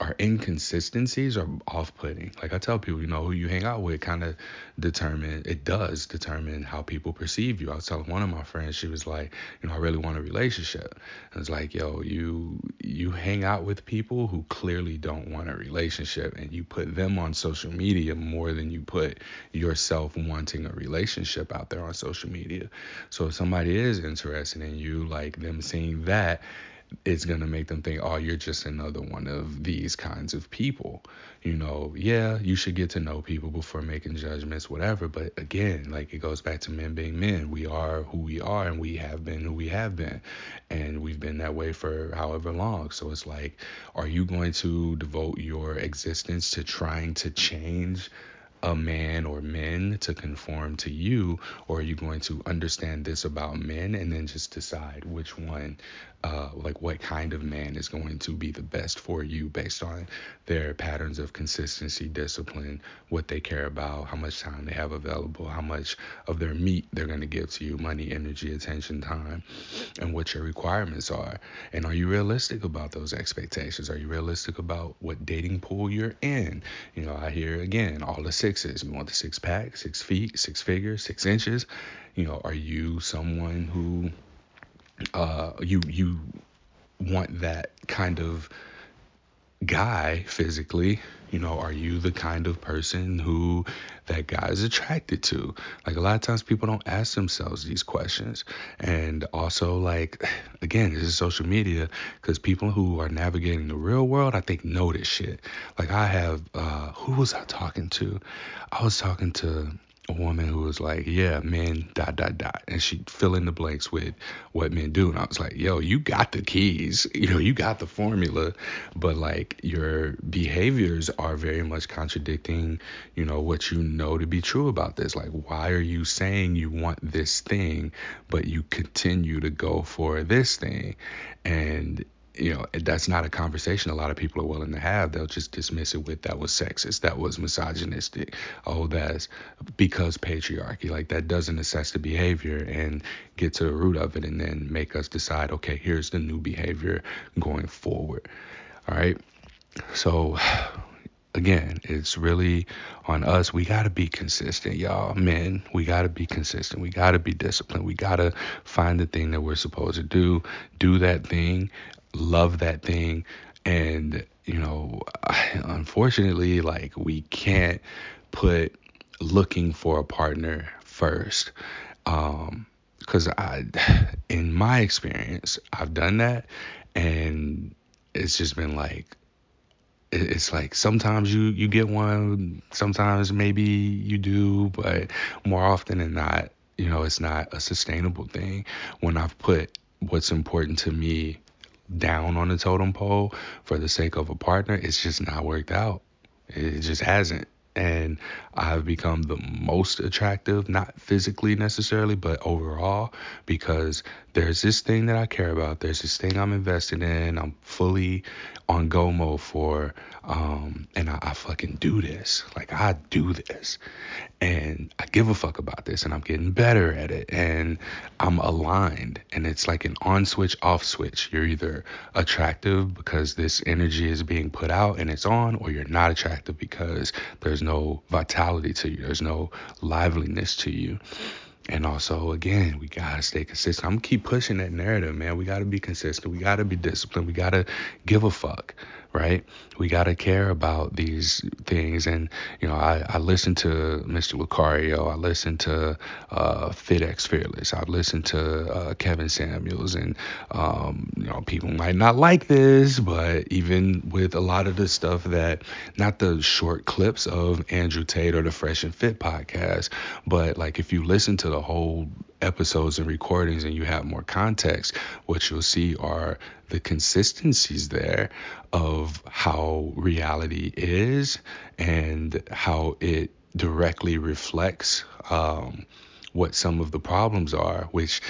our inconsistencies are off-putting. Like I tell people, you know, who you hang out with kind of determine it does determine how people perceive you. I was telling one of my friends, she was like, you know, I really want a relationship. And it's like, yo, you you hang out with people who clearly don't want a relationship, and you put them on social media more than you put yourself wanting a relationship out there on social media. So if somebody is interested in you, like them seeing that it's going to make them think, oh, you're just another one of these kinds of people. You know, yeah, you should get to know people before making judgments, whatever. But again, like it goes back to men being men. We are who we are, and we have been who we have been. And we've been that way for however long. So it's like, are you going to devote your existence to trying to change? A man or men to conform to you, or are you going to understand this about men and then just decide which one, uh, like what kind of man is going to be the best for you based on their patterns of consistency, discipline, what they care about, how much time they have available, how much of their meat they're going to give to you money, energy, attention, time, and what your requirements are. And are you realistic about those expectations? Are you realistic about what dating pool you're in? You know, I hear again all the sixes. You want the six pack, six feet, six figures, six inches. You know, are you someone who uh, you you want that kind of guy physically you know are you the kind of person who that guy is attracted to? Like a lot of times people don't ask themselves these questions. And also like again this is social media because people who are navigating the real world i think know this shit. Like i have uh who was i talking to? I was talking to a woman who was like, yeah, men, dot, dot, dot. And she fill in the blanks with what men do. And I was like, yo, you got the keys, you know, you got the formula, but like your behaviors are very much contradicting, you know, what you know to be true about this. Like, why are you saying you want this thing, but you continue to go for this thing? And you know, that's not a conversation a lot of people are willing to have. They'll just dismiss it with that was sexist, that was misogynistic, oh, that's because patriarchy. Like that doesn't assess the behavior and get to the root of it and then make us decide, okay, here's the new behavior going forward. All right. So again, it's really on us. We got to be consistent, y'all. Men, we got to be consistent. We got to be disciplined. We got to find the thing that we're supposed to do, do that thing, love that thing. And, you know, unfortunately, like we can't put looking for a partner first. Um, because I, in my experience, I've done that, and it's just been like it's like sometimes you you get one sometimes maybe you do but more often than not you know it's not a sustainable thing when i've put what's important to me down on the totem pole for the sake of a partner it's just not worked out. It just hasn't. And I've become the most attractive, not physically necessarily, but overall, because there's this thing that I care about. There's this thing I'm invested in. I'm fully on go mode for, um, and I, I fucking do this. Like I do this, and I give a fuck about this, and I'm getting better at it, and I'm aligned, and it's like an on switch, off switch. You're either attractive because this energy is being put out and it's on, or you're not attractive because there's no vitality to you. There's no liveliness to you. And also, again, we gotta stay consistent. I'm gonna keep pushing that narrative, man. We gotta be consistent. We gotta be disciplined. We gotta give a fuck right? We got to care about these things. And, you know, I, I listen to Mr. Lucario. I listen to uh, FitX Fearless, I've listened to uh, Kevin Samuels. And, um, you know, people might not like this, but even with a lot of the stuff that, not the short clips of Andrew Tate or the Fresh and Fit podcast, but like if you listen to the whole episodes and recordings and you have more context, what you'll see are the consistencies there of how reality is and how it directly reflects um, what some of the problems are, which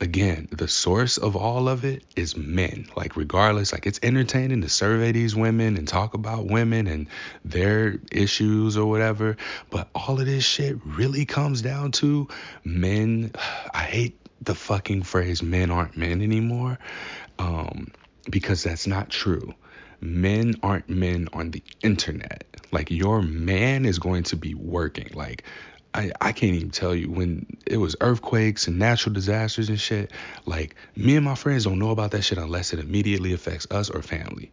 again, the source of all of it is men. Like, regardless, like it's entertaining to survey these women and talk about women and their issues or whatever. But all of this shit really comes down to men. I hate the fucking phrase men aren't men anymore um, because that's not true. Men aren't men on the internet. Like, your man is going to be working. Like, I, I can't even tell you when it was earthquakes and natural disasters and shit. Like me and my friends don't know about that shit unless it immediately affects us or family,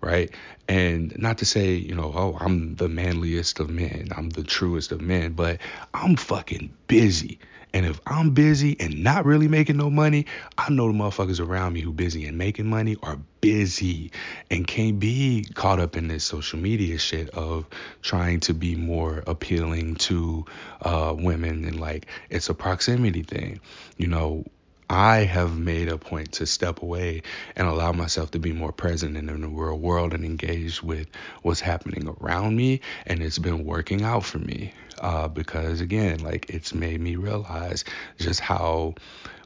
right? And not to say, you know, oh, I'm the manliest of men, I'm the truest of men, but I'm fucking busy. And if I'm busy and not really making no money, I know the motherfuckers around me who busy and making money are busy and can't be caught up in this social media shit of trying to be more appealing to uh, women and like it's a proximity thing. You know, I have made a point to step away and allow myself to be more present in the real world and engage with what's happening around me. And it's been working out for me uh, because, again, like it's made me realize just how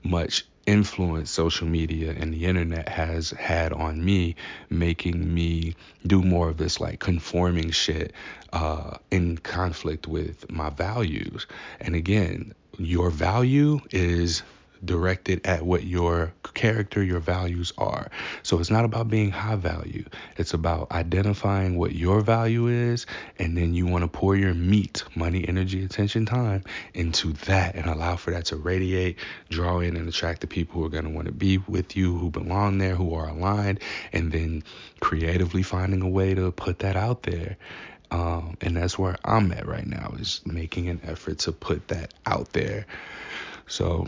much influence social media and the internet has had on me, making me do more of this like conforming shit uh, in conflict with my values. And again, your value is directed at what your character, your values are. So it's not about being high value. It's about identifying what your value is, and then you want to pour your meat, money, energy, attention, time into that and allow for that to radiate, draw in, and attract the people who are going to want to be with you, who belong there, who are aligned, and then creatively finding a way to put that out there. Um, and that's where I'm at right now is making an effort to put that out there. So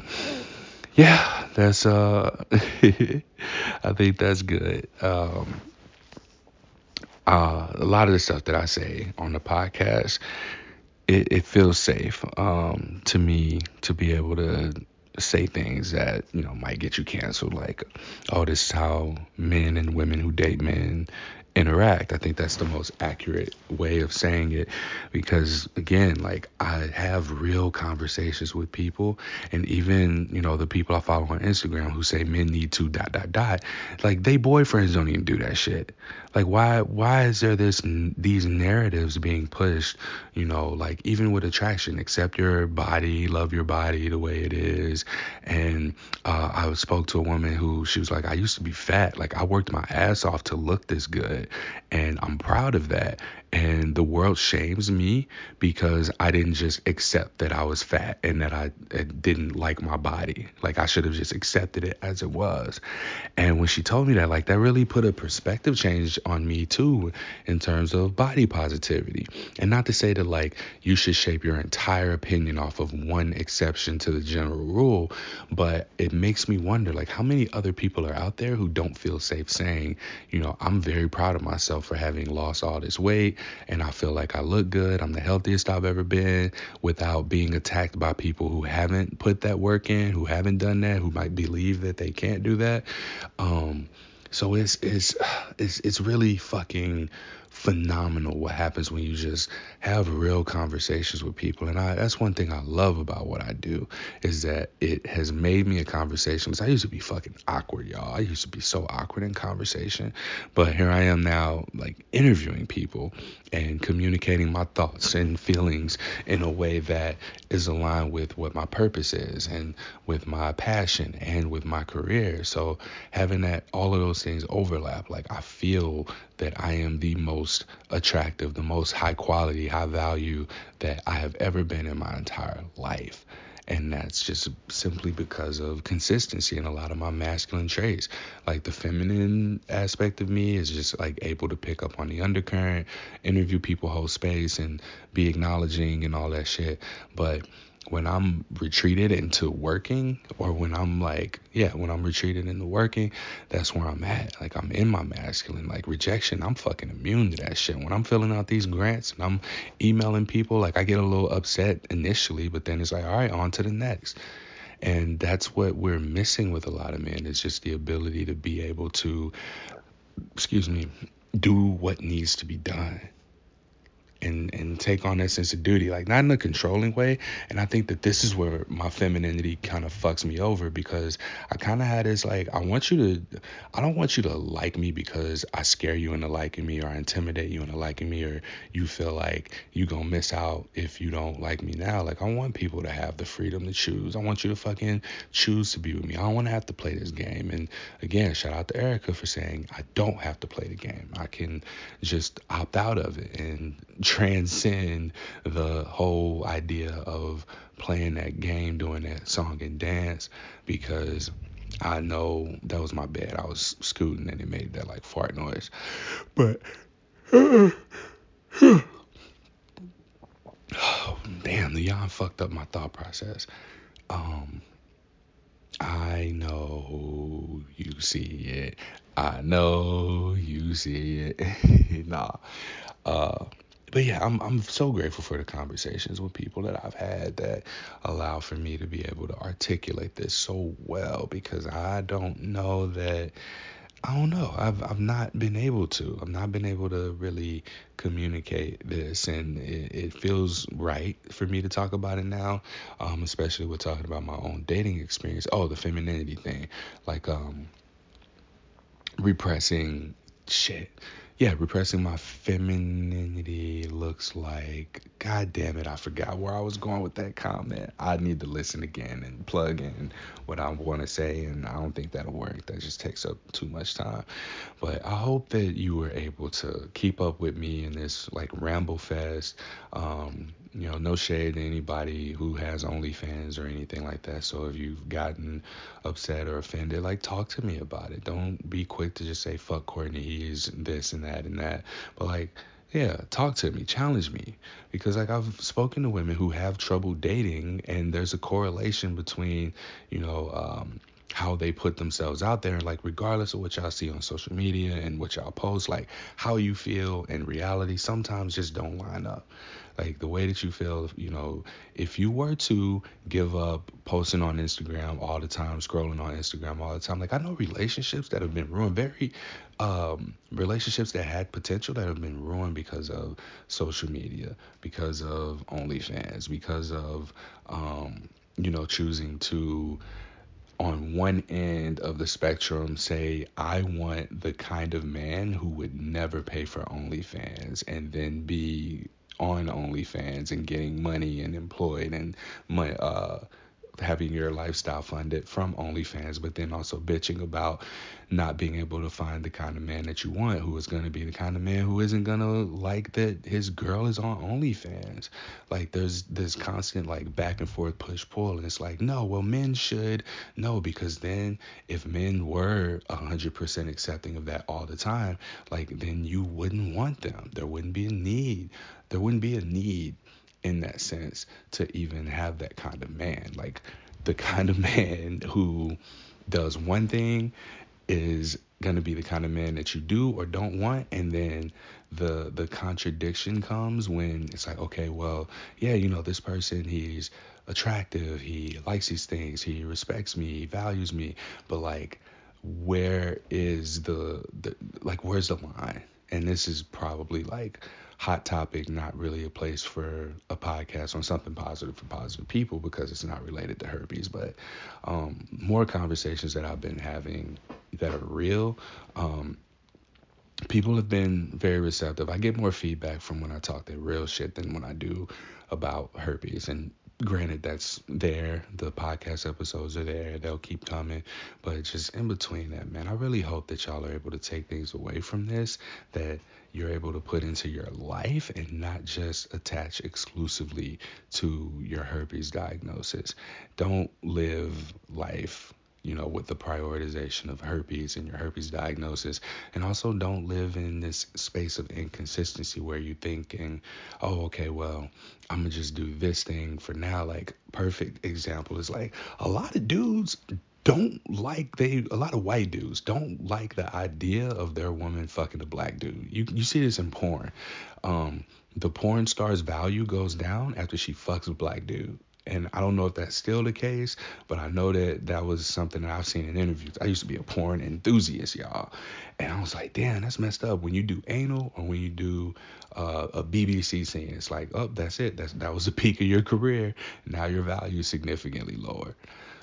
yeah, that's uh I think that's good. Um uh a lot of the stuff that I say on the podcast it, it feels safe um to me to be able to say things that you know might get you canceled like oh this is how men and women who date men interact. I think that's the most accurate way of saying it because again, like I have real conversations with people and even, you know, the people I follow on Instagram who say men need to dot dot dot, like they boyfriends don't even do that shit. Like why why is there this these narratives being pushed, you know, like even with attraction, accept your body, love your body the way it is. And uh, I spoke to a woman who she was like, I used to be fat, like I worked my ass off to look this good and I'm proud of that. And the world shames me because I didn't just accept that I was fat and that I uh, didn't like my body. Like I should have just accepted it as it was. And when she told me that, like that really put a perspective change on me too in terms of body positivity. And not to say that like you should shape your entire opinion off of one exception to the general rule, but it makes me wonder like how many other people are out there who don't feel safe saying, you know, I'm very proud of myself for having lost all this weight and I feel like I look good. I'm the healthiest I've ever been without being attacked by people who haven't put that work in, who haven't done that, who might believe that they can't do that. Um, so it's it's it's it's really fucking phenomenal what happens when you just have real conversations with people. And I that's one thing I love about what I do is that it has made me a conversation because I used to be fucking awkward y'all. I used to be so awkward in conversation. But here I am now like interviewing people and communicating my thoughts and feelings in a way that is aligned with what my purpose is and with my passion and with my career. So having that all of those things overlap like I feel that I am the most attractive, the most high quality, high value that I have ever been in my entire life. And that's just simply because of consistency and a lot of my masculine traits. Like the feminine aspect of me is just like able to pick up on the undercurrent, interview people, hold space, and be acknowledging and all that shit. But when I'm retreated into working or when I'm like, yeah, when I'm retreated into working, that's where I'm at. Like I'm in my masculine. Like rejection, I'm fucking immune to that shit. When I'm filling out these grants and I'm emailing people, like I get a little upset initially, but then it's like, all right, on to the next. And that's what we're missing with a lot of men is just the ability to be able to, excuse me, do what needs to be done and and take on that sense of duty like not in a controlling way. And i think that this is where my femininity kind of fucks me over because i kind of had this like i want you to i don't want you to like me because i scare you into liking me or I intimidate you into liking me or you feel like you gonna miss out if you don't like me now. Like i want people to have the freedom to choose. I want you to fucking choose to be with me. I don't want to have to play this game. And again shout out to erica for saying i don't have to play the game. I can just opt out of it. And transcend the whole idea of playing that game, doing that song and dance, because I know that was my bad. I was scooting and it made that like fart noise. But oh, damn, the yawn fucked up my thought process. Um, I know you see it. I know you see it. nah. Uh, but yeah, I'm I'm so grateful for the conversations with people that I've had that allow for me to be able to articulate this so well because I don't know that I don't know. I've I've not been able to. I've not been able to really communicate this, and it, it feels right for me to talk about it now. Um, especially with talking about my own dating experience. Oh, the femininity thing, like um, repressing shit yeah, repressing my femininity looks like. God damn it, I forgot where I was going with that comment. I need to listen again and plug in what I want to say, and I don't think that'll work. That just takes up too much time. But I hope that you were able to keep up with me in this like ramble fest. Um, you know, no shade to anybody who has OnlyFans or anything like that. So if you've gotten upset or offended, like talk to me about it. Don't be quick to just say fuck Courtney, he's this and that and that. But like, yeah, talk to me, challenge me, because like I've spoken to women who have trouble dating, and there's a correlation between, you know, um, how they put themselves out there, like regardless of what y'all see on social media and what y'all post, like how you feel in reality sometimes just don't line up like the way that you feel you know if you were to give up posting on instagram all the time scrolling on instagram all the time like i know relationships that have been ruined very um, relationships that had potential that have been ruined because of social media because of onlyfans because of um, you know choosing to on one end of the spectrum say I want the kind of man who would never pay for OnlyFans and then be on OnlyFans and getting money and employed and my uh having your lifestyle funded from OnlyFans, but then also bitching about not being able to find the kind of man that you want, who is going to be the kind of man who isn't going to like that his girl is on OnlyFans. Like there's this constant like back and forth push pull, and it's like no, well men should no because then if men were hundred percent accepting of that all the time, like then you wouldn't want them. There wouldn't be a need. There wouldn't be a need in that sense to even have that kind of man. Like the kind of man who does one thing is going to be the kind of man that you do or don't want and then the the contradiction comes when it's like okay well yeah you know this person he's attractive he likes these things he respects me he values me but like where is the, the like where's the line and this is probably like hot topic, not really a place for a podcast on something positive for positive people because it's not related to herpes. But um, more conversations that I've been having that are real. Um, people have been very receptive. I get more feedback from when I talk that real shit than when I do about herpes. And granted that's there. The podcast episodes are there. They'll keep coming. But just in between that man i really hope that y'all are able to take things away from this that you're able to put into your life and not just attach exclusively to your herpes diagnosis. Don't live life you know, with the prioritization of herpes and your herpes diagnosis. And also don't live in this space of inconsistency where you thinking, oh, okay, well, I'm gonna just do this thing for now. Like perfect example is like a lot of dudes don't like they a lot of white dudes don't like the idea of their woman fucking a black dude. You you see this in porn. Um, the porn star's value goes down after she fucks a black dude. And I don't know if that's still the case, but I know that that was something that I've seen in interviews. I used to be a porn enthusiast, y'all. And I was like, damn, that's messed up. When you do anal or when you do uh, a BBC scene, it's like, oh, that's it. That's, that was the peak of your career. Now your value is significantly lower.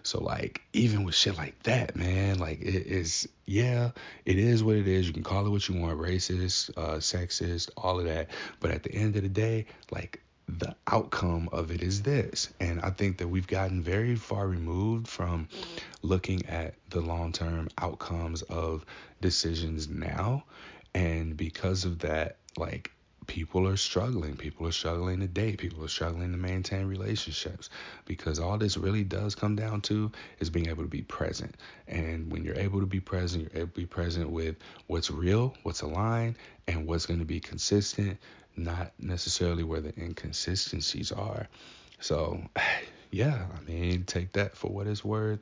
So like even with shit like that, man, like it is yeah, it is what it is. You can call it what you want, racist, uh, sexist, all of that. But at the end of the day, like the outcome of it is this. And I think that we've gotten very far removed from looking at the long term outcomes of decisions now. And because of that, like people are struggling. People are struggling to date. People are struggling to maintain relationships because all this really does come down to is being able to be present. And when you're able to be present, you're able to be present with what's real, what's aligned, and what's going to be consistent not necessarily where the inconsistencies are. So, yeah, I mean, take that for what it's worth.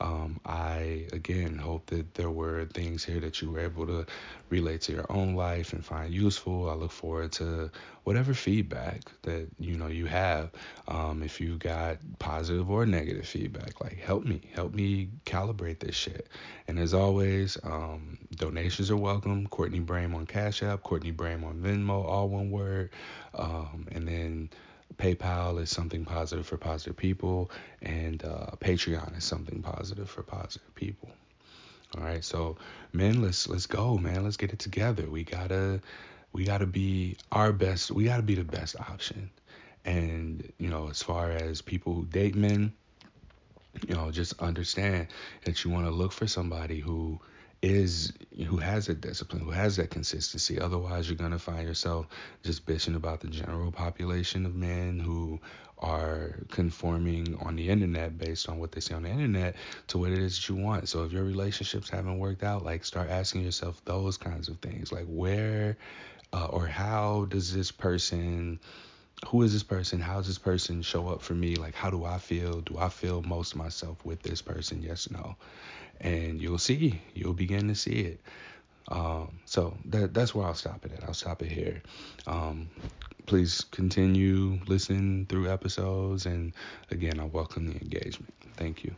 Um, I again hope that there were things here that you were able to relate to your own life and find useful. I look forward to whatever feedback that you know you have. Um, if you got positive or negative feedback, like help me, help me calibrate this shit. And as always, um, donations are welcome. Courtney Brame on Cash App, Courtney Brame on Venmo, all one word. Um, and then PayPal is something positive for positive people, and uh, Patreon is something positive for positive people. All right, so men, let's let's go, man. Let's get it together. We gotta we gotta be our best. We gotta be the best option. And you know, as far as people who date men, you know, just understand that you want to look for somebody who is who has that discipline, who has that consistency. Otherwise, you're gonna find yourself just bitching about the general population of men who are conforming on the internet based on what they see on the internet to what it is that you want. So if your relationships haven't worked out, like start asking yourself those kinds of things, like where uh, or how does this person who is this person? How does this person show up for me? Like, how do I feel? Do I feel most myself with this person? Yes, no and you'll see, you'll begin to see it. Um, so that that's where I'll stop it at. I'll stop it here. Um, please continue listening through episodes, and again, I welcome the engagement. Thank you.